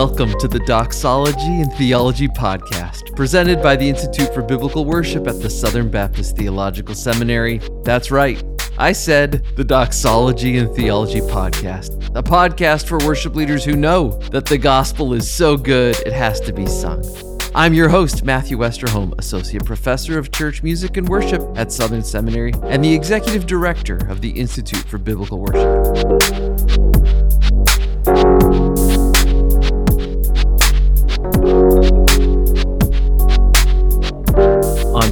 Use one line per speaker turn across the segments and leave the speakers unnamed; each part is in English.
Welcome to the Doxology and Theology Podcast, presented by the Institute for Biblical Worship at the Southern Baptist Theological Seminary. That's right, I said the Doxology and Theology Podcast, a podcast for worship leaders who know that the gospel is so good it has to be sung. I'm your host, Matthew Westerholm, Associate Professor of Church Music and Worship at Southern Seminary and the Executive Director of the Institute for Biblical Worship.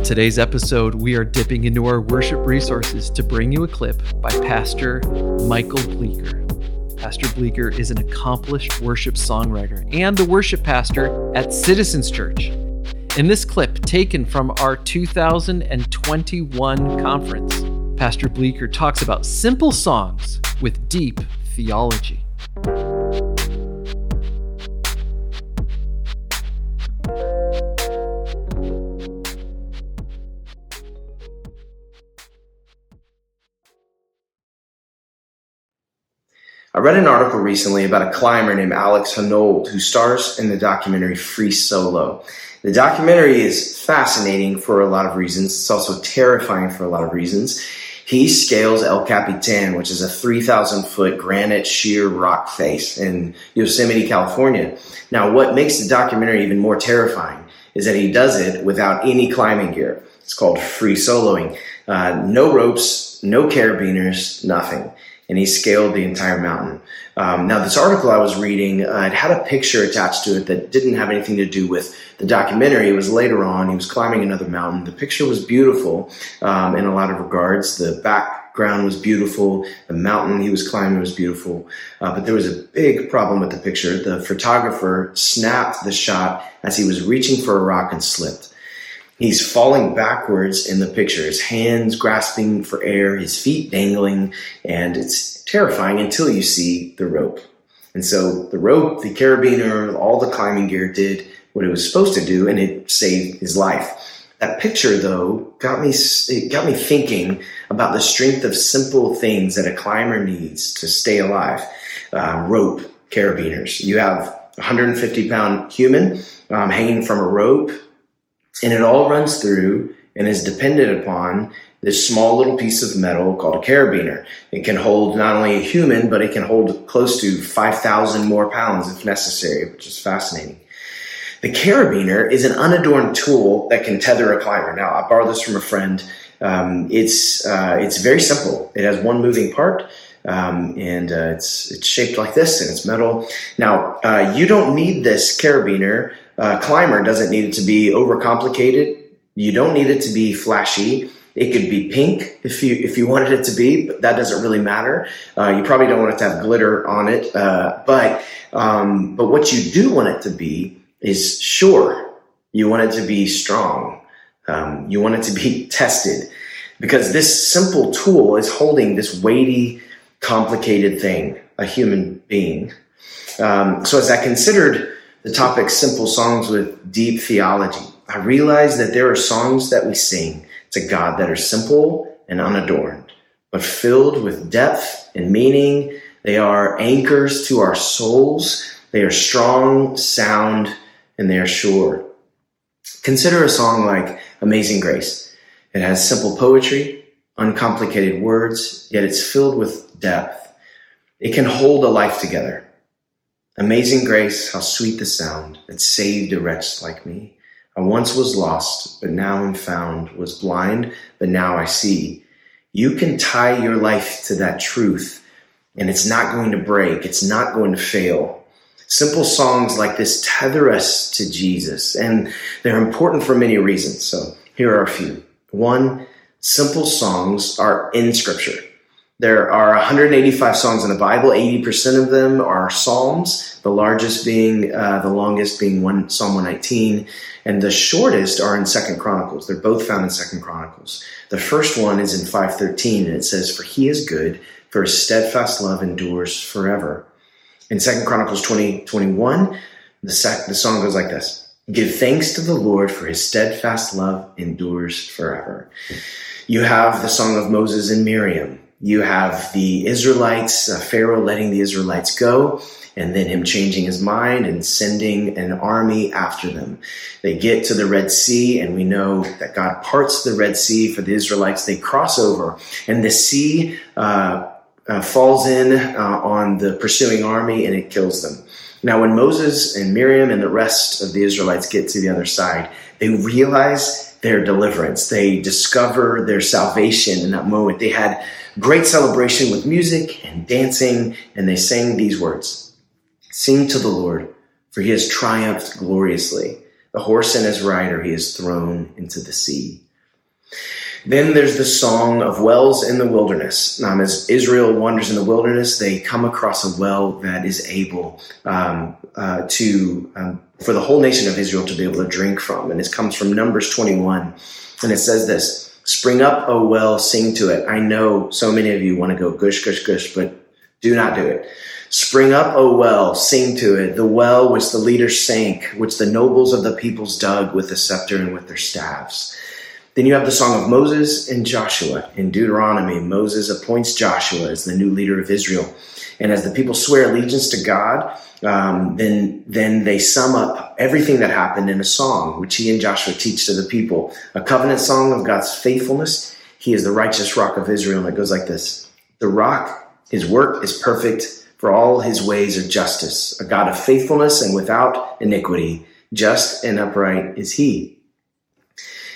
Today's episode, we are dipping into our worship resources to bring you a clip by Pastor Michael Bleeker. Pastor Bleeker is an accomplished worship songwriter and the worship pastor at Citizens Church. In this clip, taken from our 2021 conference, Pastor Bleeker talks about simple songs with deep theology.
An article recently about a climber named Alex Honnold who stars in the documentary Free Solo. The documentary is fascinating for a lot of reasons. It's also terrifying for a lot of reasons. He scales El Capitan, which is a 3,000 foot granite sheer rock face in Yosemite, California. Now, what makes the documentary even more terrifying is that he does it without any climbing gear. It's called free soloing. Uh, no ropes, no carabiners, nothing and he scaled the entire mountain. Um, now, this article I was reading, uh, it had a picture attached to it that didn't have anything to do with the documentary. It was later on. He was climbing another mountain. The picture was beautiful um, in a lot of regards. The background was beautiful. The mountain he was climbing was beautiful. Uh, but there was a big problem with the picture. The photographer snapped the shot as he was reaching for a rock and slipped. He's falling backwards in the picture, his hands grasping for air, his feet dangling, and it's terrifying until you see the rope. And so the rope, the carabiner, all the climbing gear did what it was supposed to do, and it saved his life. That picture, though, got me it got me thinking about the strength of simple things that a climber needs to stay alive. Uh, rope, carabiners. You have a 150 pound human um, hanging from a rope and it all runs through and is dependent upon this small little piece of metal called a carabiner. It can hold not only a human, but it can hold close to 5,000 more pounds if necessary, which is fascinating. The carabiner is an unadorned tool that can tether a climber. Now, I borrowed this from a friend. Um, it's uh, it's very simple. It has one moving part, um, and uh, it's it's shaped like this, and it's metal. Now, uh, you don't need this carabiner uh, climber doesn't need it to be overcomplicated. You don't need it to be flashy. It could be pink if you if you wanted it to be, but that doesn't really matter. Uh, you probably don't want it to have glitter on it, uh, but um, but what you do want it to be is sure. You want it to be strong. Um, you want it to be tested because this simple tool is holding this weighty, complicated thing, a human being. Um, so as I considered the topic simple songs with deep theology. I realize that there are songs that we sing to God that are simple and unadorned, but filled with depth and meaning. They are anchors to our souls. They are strong, sound, and they are sure. Consider a song like Amazing Grace. It has simple poetry, uncomplicated words, yet it's filled with depth. It can hold a life together. Amazing grace, how sweet the sound that saved a wretch like me. I once was lost, but now am found, was blind, but now I see. You can tie your life to that truth, and it's not going to break, it's not going to fail. Simple songs like this tether us to Jesus, and they're important for many reasons. So here are a few. One, simple songs are in Scripture. There are 185 songs in the Bible. 80% of them are Psalms, the largest being, uh, the longest being one, Psalm 119, and the shortest are in Second Chronicles. They're both found in Second Chronicles. The first one is in 513, and it says, For he is good, for his steadfast love endures forever. In Second Chronicles 20, 21, the, sec- the song goes like this. Give thanks to the Lord for his steadfast love endures forever. You have the song of Moses and Miriam you have the Israelites, uh, Pharaoh letting the Israelites go, and then him changing his mind and sending an army after them. They get to the Red Sea, and we know that God parts the Red Sea for the Israelites. They cross over, and the sea uh, uh, falls in uh, on the pursuing army and it kills them. Now, when Moses and Miriam and the rest of the Israelites get to the other side, they realize their deliverance. They discover their salvation in that moment. They had great celebration with music and dancing, and they sang these words Sing to the Lord, for he has triumphed gloriously. The horse and his rider he has thrown into the sea. Then there's the song of wells in the wilderness. Um, as Israel wanders in the wilderness, they come across a well that is able um, uh, to um, for the whole nation of Israel to be able to drink from, and this comes from Numbers 21, and it says this: "Spring up, O well, sing to it." I know so many of you want to go gush gush gush, but do not do it. Spring up, O well, sing to it. The well which the leaders sank, which the nobles of the peoples dug with the scepter and with their staves. Then you have the song of Moses and Joshua. In Deuteronomy, Moses appoints Joshua as the new leader of Israel. And as the people swear allegiance to God, um, then, then they sum up everything that happened in a song, which he and Joshua teach to the people. A covenant song of God's faithfulness. He is the righteous rock of Israel. And it goes like this. The rock, his work is perfect, for all his ways are justice. A God of faithfulness and without iniquity. Just and upright is he.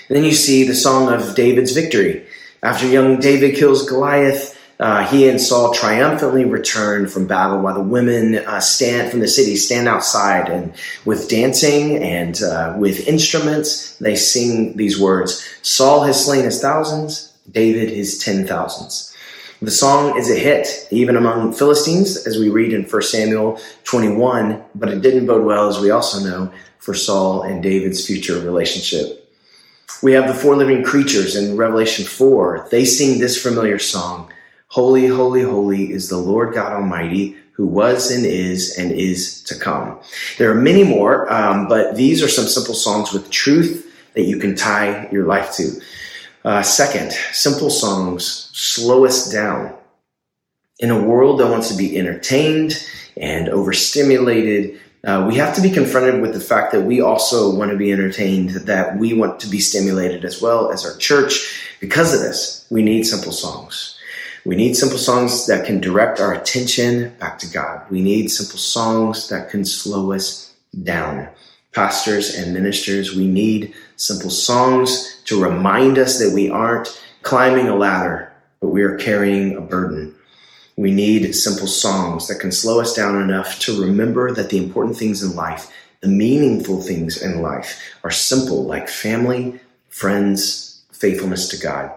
Then you see the song of David's victory. After young David kills Goliath, uh, he and Saul triumphantly return from battle while the women uh, stand from the city, stand outside, and with dancing and uh, with instruments, they sing these words Saul has slain his thousands, David his ten thousands. The song is a hit, even among Philistines, as we read in 1 Samuel 21, but it didn't bode well, as we also know, for Saul and David's future relationship. We have the four living creatures in Revelation 4. They sing this familiar song Holy, holy, holy is the Lord God Almighty, who was and is and is to come. There are many more, um, but these are some simple songs with truth that you can tie your life to. Uh, second, simple songs slow us down. In a world that wants to be entertained and overstimulated, uh, we have to be confronted with the fact that we also want to be entertained, that we want to be stimulated as well as our church. Because of this, we need simple songs. We need simple songs that can direct our attention back to God. We need simple songs that can slow us down. Pastors and ministers, we need simple songs to remind us that we aren't climbing a ladder, but we are carrying a burden. We need simple songs that can slow us down enough to remember that the important things in life, the meaningful things in life, are simple, like family, friends, faithfulness to God.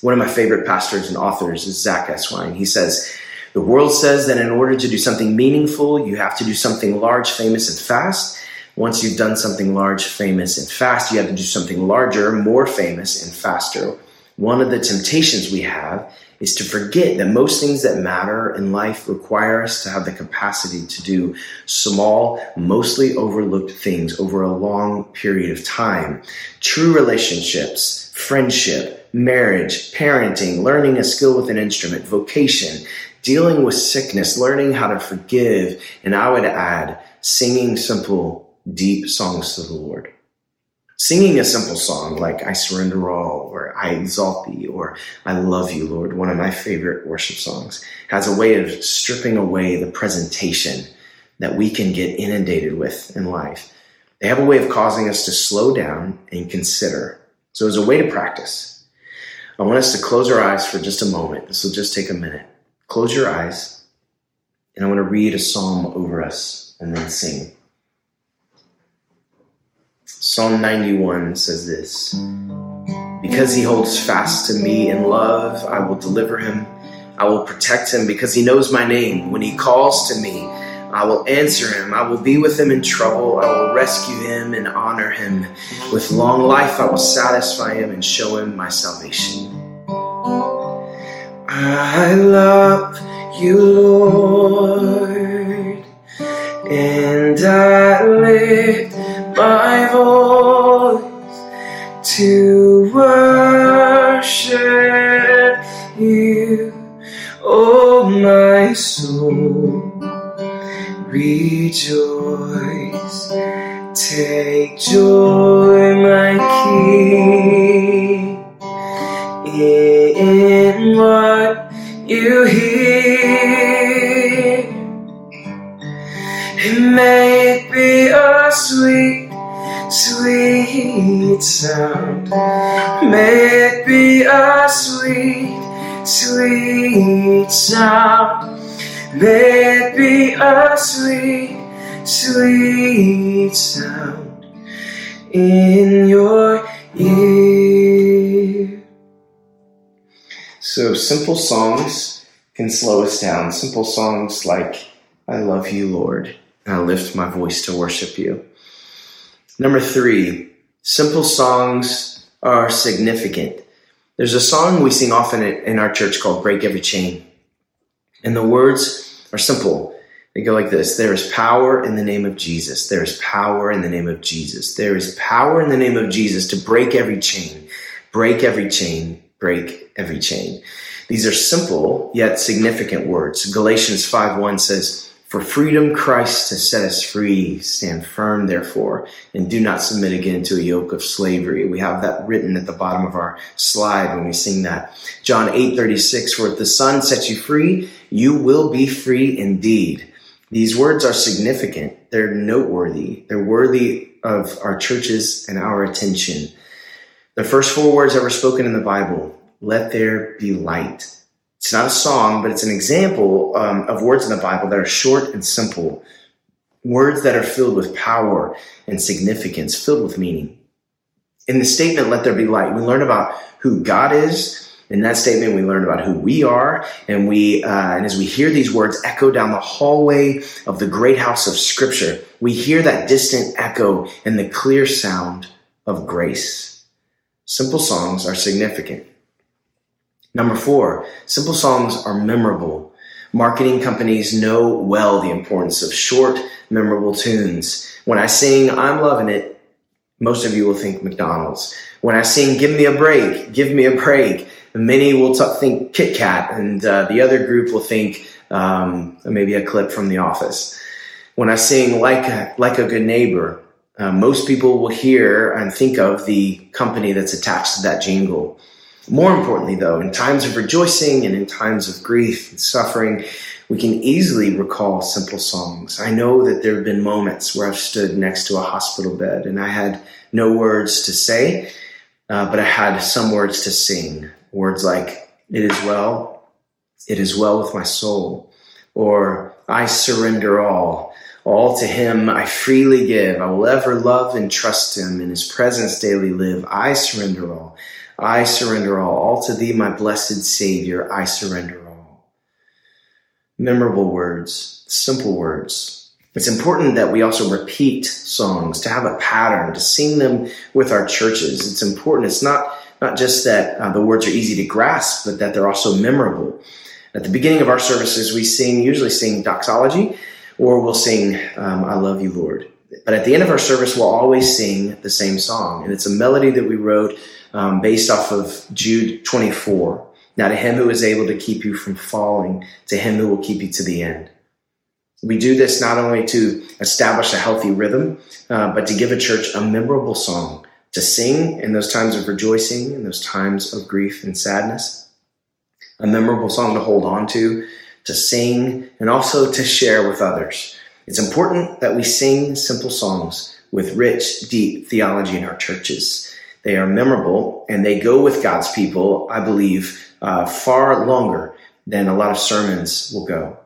One of my favorite pastors and authors is Zach Eswine. He says, The world says that in order to do something meaningful, you have to do something large, famous, and fast. Once you've done something large, famous, and fast, you have to do something larger, more famous, and faster. One of the temptations we have is to forget that most things that matter in life require us to have the capacity to do small, mostly overlooked things over a long period of time. True relationships, friendship, marriage, parenting, learning a skill with an instrument, vocation, dealing with sickness, learning how to forgive, and I would add, singing simple, deep songs to the Lord singing a simple song like I Surrender All or I Exalt Thee or I Love You, Lord, one of my favorite worship songs, has a way of stripping away the presentation that we can get inundated with in life. They have a way of causing us to slow down and consider. So, as a way to practice, I want us to close our eyes for just a moment. This will just take a minute. Close your eyes, and I want to read a psalm over us and then sing. Psalm 91 says this Because he holds fast to me in love, I will deliver him. I will protect him because he knows my name. When he calls to me, I will answer him. I will be with him in trouble. I will rescue him and honor him. With long life, I will satisfy him and show him my salvation. I love you, Lord, and I lift my voice to worship you. Oh my soul, rejoice. Take joy, my King, in what you hear. It may be a sweet, sweet sound. May it be a sweet, sweet sound. May it be a sweet, sweet sound in your ear. So simple songs can slow us down. Simple songs like, I love you, Lord, and I lift my voice to worship you. Number three, simple songs are significant. There's a song we sing often in our church called Break Every Chain. And the words are simple. They go like this There is power in the name of Jesus. There is power in the name of Jesus. There is power in the name of Jesus to break every chain, break every chain, break every chain. These are simple yet significant words. Galatians 5 1 says, For freedom Christ has set us free. Stand firm, therefore, and do not submit again to a yoke of slavery. We have that written at the bottom of our slide when we sing that. John 8 36, For if the Son sets you free, you will be free indeed. These words are significant. They're noteworthy. They're worthy of our churches and our attention. The first four words ever spoken in the Bible, let there be light. It's not a song, but it's an example um, of words in the Bible that are short and simple. Words that are filled with power and significance, filled with meaning. In the statement, let there be light, we learn about who God is, in that statement, we learn about who we are, and we, uh, and as we hear these words echo down the hallway of the great house of Scripture, we hear that distant echo and the clear sound of grace. Simple songs are significant. Number four, simple songs are memorable. Marketing companies know well the importance of short, memorable tunes. When I sing "I'm loving it," most of you will think McDonald's. When I sing "Give me a break," give me a break Many will t- think Kit Kat, and uh, the other group will think um, maybe a clip from The Office. When I sing like a, like a good neighbor, uh, most people will hear and think of the company that's attached to that jingle. More importantly, though, in times of rejoicing and in times of grief and suffering, we can easily recall simple songs. I know that there have been moments where I've stood next to a hospital bed and I had no words to say, uh, but I had some words to sing. Words like, it is well, it is well with my soul, or I surrender all. All to him I freely give. I will ever love and trust him. In his presence daily live. I surrender all. I surrender all. All to thee, my blessed Savior, I surrender all. Memorable words, simple words. It's important that we also repeat songs, to have a pattern, to sing them with our churches. It's important. It's not not just that uh, the words are easy to grasp, but that they're also memorable. At the beginning of our services, we sing, usually sing doxology, or we'll sing, um, I Love You, Lord. But at the end of our service, we'll always sing the same song. And it's a melody that we wrote um, based off of Jude 24. Now, to him who is able to keep you from falling, to him who will keep you to the end. We do this not only to establish a healthy rhythm, uh, but to give a church a memorable song to sing in those times of rejoicing, in those times of grief and sadness. A memorable song to hold on to, to sing, and also to share with others. It's important that we sing simple songs with rich, deep theology in our churches. They are memorable and they go with God's people, I believe, uh, far longer than a lot of sermons will go.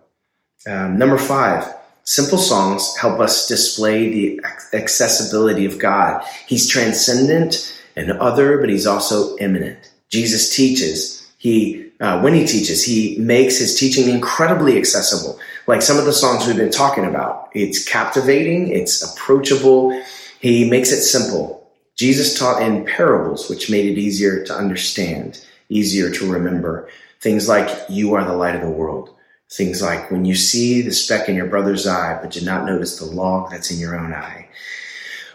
Um, number five, Simple songs help us display the accessibility of God. He's transcendent and other, but he's also immanent. Jesus teaches. He, uh, when he teaches, he makes his teaching incredibly accessible. Like some of the songs we've been talking about. It's captivating. It's approachable. He makes it simple. Jesus taught in parables, which made it easier to understand, easier to remember. Things like, you are the light of the world. Things like when you see the speck in your brother's eye, but did not notice the log that's in your own eye.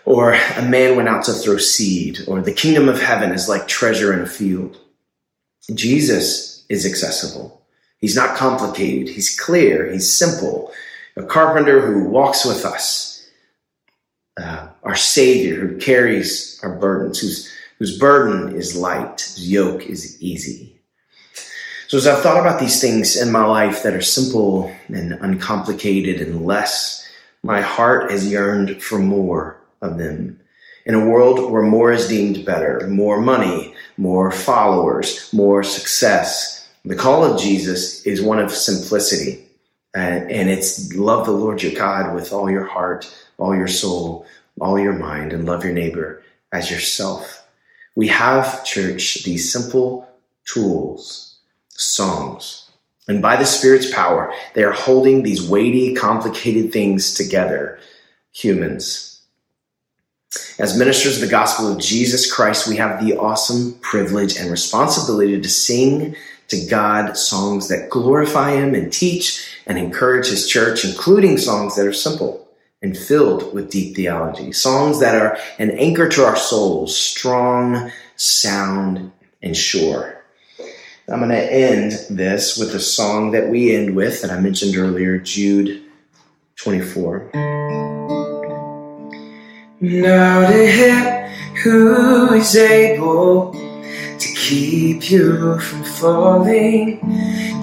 Or a man went out to throw seed, or the kingdom of heaven is like treasure in a field. Jesus is accessible. He's not complicated. He's clear. He's simple. A carpenter who walks with us. Uh, our Savior who carries our burdens, whose, whose burden is light, whose yoke is easy. So, as I've thought about these things in my life that are simple and uncomplicated and less, my heart has yearned for more of them. In a world where more is deemed better, more money, more followers, more success, the call of Jesus is one of simplicity. And, and it's love the Lord your God with all your heart, all your soul, all your mind, and love your neighbor as yourself. We have, church, these simple tools, songs. And by the Spirit's power, they are holding these weighty, complicated things together. Humans, as ministers of the gospel of Jesus Christ, we have the awesome privilege and responsibility to sing to God songs that glorify Him and teach and encourage His church, including songs that are simple and filled with deep theology, songs that are an anchor to our souls, strong, sound, and sure. I'm going to end this with a song that we end with that I mentioned earlier, Jude 24. Now to him who is able to keep you from falling,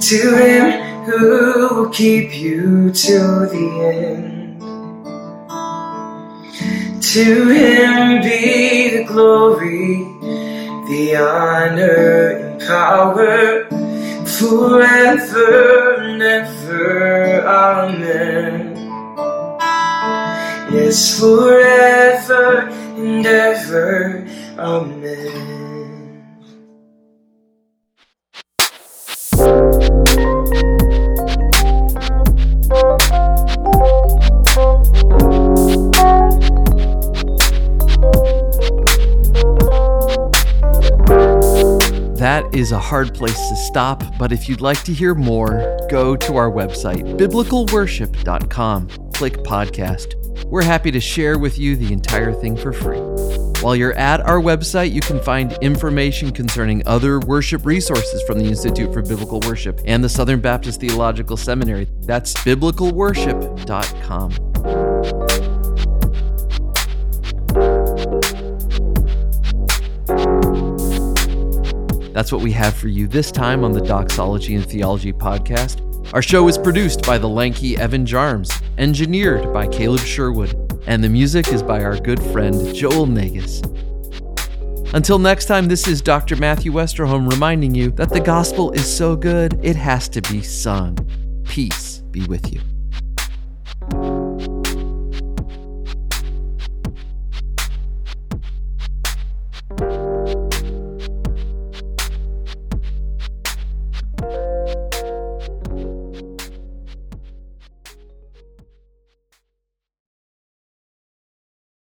to him who will keep you till the end. To him be the glory, the honor and power forever and ever. Amen Yes, forever and ever. Amen.
That is a hard place to stop, but if you'd like to hear more, go to our website, biblicalworship.com. Click podcast. We're happy to share with you the entire thing for free. While you're at our website, you can find information concerning other worship resources from the Institute for Biblical Worship and the Southern Baptist Theological Seminary. That's biblicalworship.com. That's what we have for you this time on the Doxology and Theology podcast. Our show is produced by the lanky Evan Jarms, engineered by Caleb Sherwood, and the music is by our good friend Joel Negus. Until next time, this is Dr. Matthew Westerholm reminding you that the gospel is so good it has to be sung. Peace be with you.